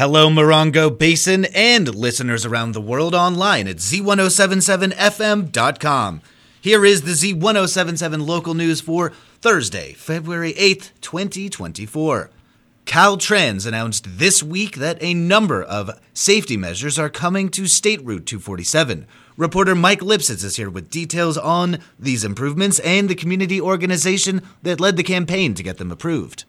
Hello, Morongo Basin and listeners around the world online at z1077fm.com. Here is the Z1077 local news for Thursday, February 8th, 2024. Caltrans announced this week that a number of safety measures are coming to State Route 247. Reporter Mike Lipsitz is here with details on these improvements and the community organization that led the campaign to get them approved.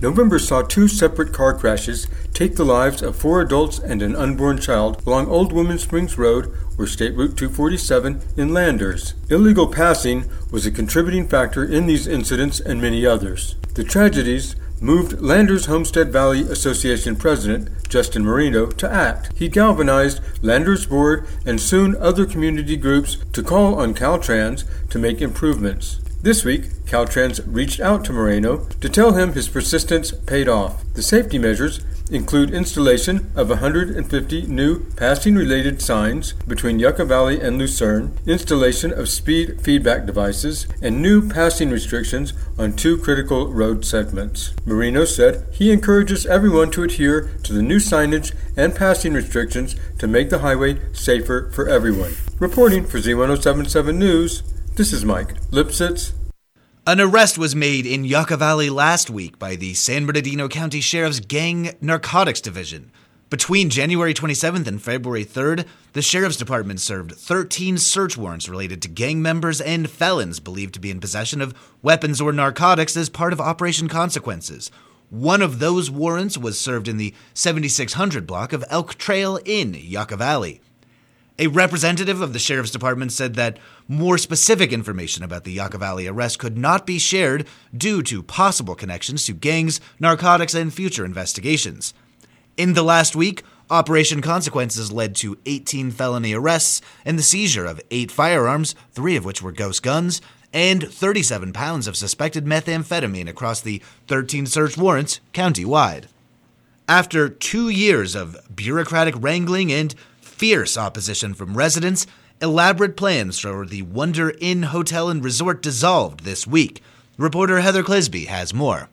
November saw two separate car crashes take the lives of four adults and an unborn child along Old Woman Springs Road or State Route 247 in Landers. Illegal passing was a contributing factor in these incidents and many others. The tragedies moved Landers Homestead Valley Association President Justin Marino to act. He galvanized Landers Board and soon other community groups to call on Caltrans to make improvements. This week, Caltrans reached out to Marino to tell him his persistence paid off. The safety measures include installation of 150 new passing related signs between Yucca Valley and Lucerne, installation of speed feedback devices, and new passing restrictions on two critical road segments. Marino said he encourages everyone to adhere to the new signage and passing restrictions to make the highway safer for everyone. Reporting for Z1077 News, this is Mike Lipsitz. An arrest was made in Yucca Valley last week by the San Bernardino County Sheriff's Gang Narcotics Division. Between January 27th and February 3rd, the Sheriff's Department served 13 search warrants related to gang members and felons believed to be in possession of weapons or narcotics as part of Operation Consequences. One of those warrants was served in the 7600 block of Elk Trail in Yucca Valley. A representative of the Sheriff's Department said that more specific information about the Valley arrest could not be shared due to possible connections to gangs, narcotics, and future investigations. In the last week, Operation Consequences led to 18 felony arrests and the seizure of eight firearms, three of which were ghost guns, and 37 pounds of suspected methamphetamine across the 13 search warrants countywide. After two years of bureaucratic wrangling and fierce opposition from residents, elaborate plans for the Wonder Inn Hotel and Resort dissolved this week. Reporter Heather Clisby has more.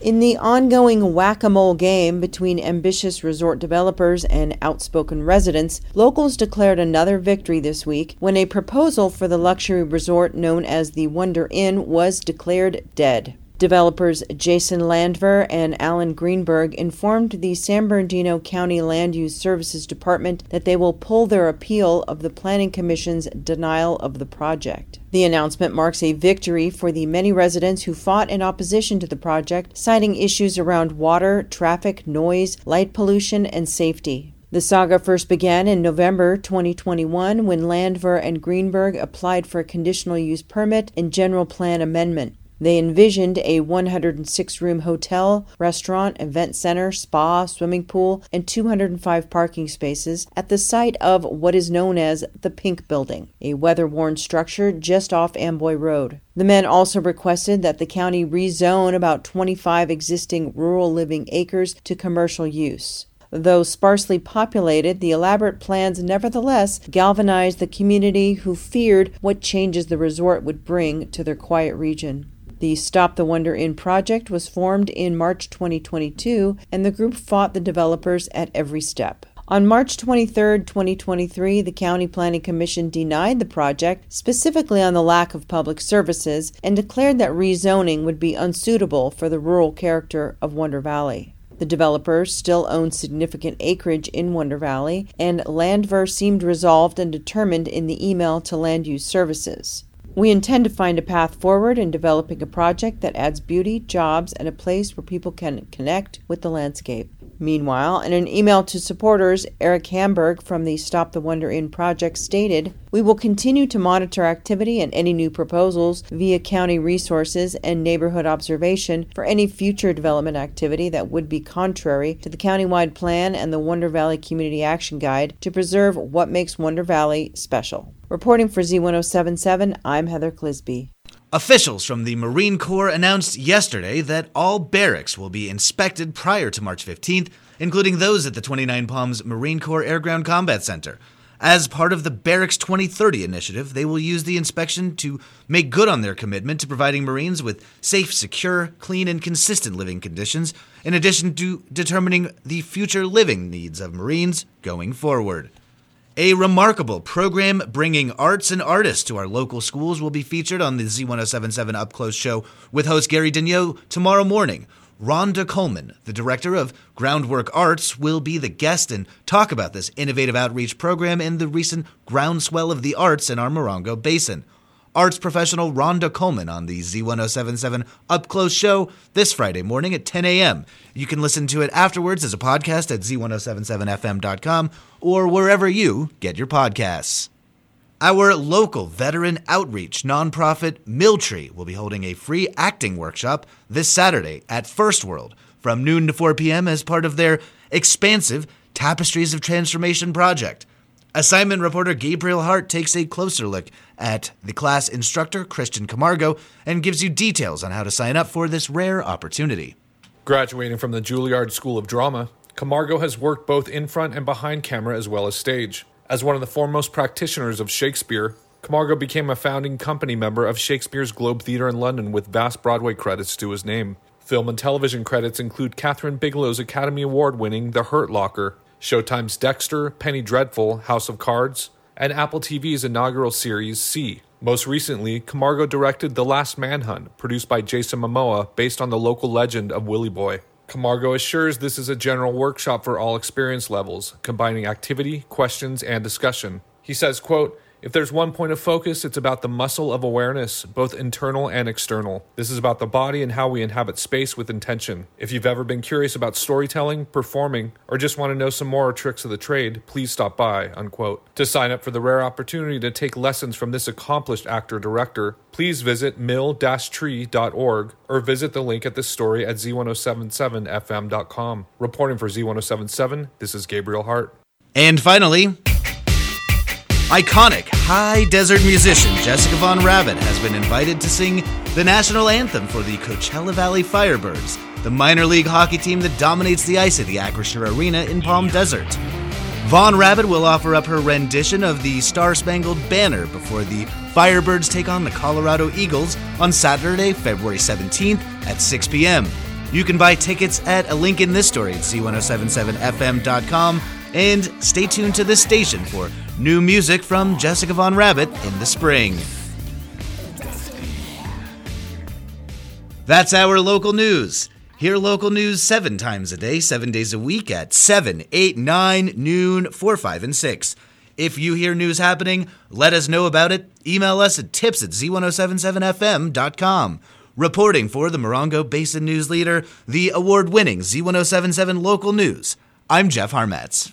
In the ongoing whack a mole game between ambitious resort developers and outspoken residents, locals declared another victory this week when a proposal for the luxury resort known as the Wonder Inn was declared dead. Developers Jason Landver and Alan Greenberg informed the San Bernardino County Land Use Services Department that they will pull their appeal of the Planning Commission's denial of the project. The announcement marks a victory for the many residents who fought in opposition to the project, citing issues around water, traffic, noise, light pollution, and safety. The saga first began in November 2021 when Landver and Greenberg applied for a conditional use permit and general plan amendment. They envisioned a 106 room hotel, restaurant, event center, spa, swimming pool, and 205 parking spaces at the site of what is known as the Pink Building, a weather worn structure just off Amboy Road. The men also requested that the county rezone about 25 existing rural living acres to commercial use. Though sparsely populated, the elaborate plans nevertheless galvanized the community who feared what changes the resort would bring to their quiet region. The Stop the Wonder Inn project was formed in March 2022, and the group fought the developers at every step. On March 23, 2023, the County Planning Commission denied the project, specifically on the lack of public services, and declared that rezoning would be unsuitable for the rural character of Wonder Valley. The developer still owns significant acreage in Wonder Valley, and Landver seemed resolved and determined in the email to Land Use Services. We intend to find a path forward in developing a project that adds beauty, jobs, and a place where people can connect with the landscape. Meanwhile, in an email to supporters, Eric Hamburg from the Stop the Wonder Inn project stated, We will continue to monitor activity and any new proposals via county resources and neighborhood observation for any future development activity that would be contrary to the countywide plan and the Wonder Valley Community Action Guide to preserve what makes Wonder Valley special. Reporting for Z1077, I'm Heather Clisby. Officials from the Marine Corps announced yesterday that all barracks will be inspected prior to March 15th, including those at the 29 Palms Marine Corps Air Ground Combat Center. As part of the Barracks 2030 initiative, they will use the inspection to make good on their commitment to providing Marines with safe, secure, clean, and consistent living conditions, in addition to determining the future living needs of Marines going forward. A remarkable program bringing arts and artists to our local schools will be featured on the Z1077 Up Close show with host Gary Daigneault tomorrow morning, Rhonda Coleman, the director of Groundwork Arts, will be the guest and talk about this innovative outreach program and the recent groundswell of the arts in our Morongo Basin. Arts professional Rhonda Coleman on the Z1077 Up Close show this Friday morning at 10 a.m. You can listen to it afterwards as a podcast at Z1077FM.com or wherever you get your podcasts. Our local veteran outreach nonprofit Milltree will be holding a free acting workshop this Saturday at First World from noon to 4 p.m. as part of their expansive Tapestries of Transformation project. Assignment reporter Gabriel Hart takes a closer look at the class instructor Christian Camargo and gives you details on how to sign up for this rare opportunity. Graduating from the Juilliard School of Drama, Camargo has worked both in front and behind camera as well as stage. As one of the foremost practitioners of Shakespeare, Camargo became a founding company member of Shakespeare's Globe Theatre in London with vast Broadway credits to his name. Film and television credits include Kathryn Bigelow's Academy Award winning The Hurt Locker, Showtime's Dexter, Penny Dreadful, House of Cards, and Apple TV's inaugural series See. Most recently, Camargo directed The Last Manhunt, produced by Jason Momoa, based on the local legend of Willie Boy. Camargo assures this is a general workshop for all experience levels, combining activity, questions, and discussion. He says, quote, if there's one point of focus, it's about the muscle of awareness, both internal and external. This is about the body and how we inhabit space with intention. If you've ever been curious about storytelling, performing, or just want to know some more tricks of the trade, please stop by. Unquote. To sign up for the rare opportunity to take lessons from this accomplished actor director, please visit mill-tree.org or visit the link at this story at z1077fm.com. Reporting for Z1077, this is Gabriel Hart. And finally, Iconic high desert musician Jessica Von Rabbit has been invited to sing the national anthem for the Coachella Valley Firebirds, the minor league hockey team that dominates the ice at the Acrisure Arena in Palm Desert. Von Rabbit will offer up her rendition of the Star Spangled Banner before the Firebirds take on the Colorado Eagles on Saturday, February 17th at 6 p.m. You can buy tickets at a link in this story at z1077fm.com and stay tuned to this station for new music from Jessica Von Rabbit in the spring. That's our local news. Hear local news seven times a day, seven days a week at 7, 8, 9, noon, 4, 5, and 6. If you hear news happening, let us know about it. Email us at tips at z1077fm.com. Reporting for the Morongo Basin News Leader, the award winning Z1077 Local News, I'm Jeff Harmetz.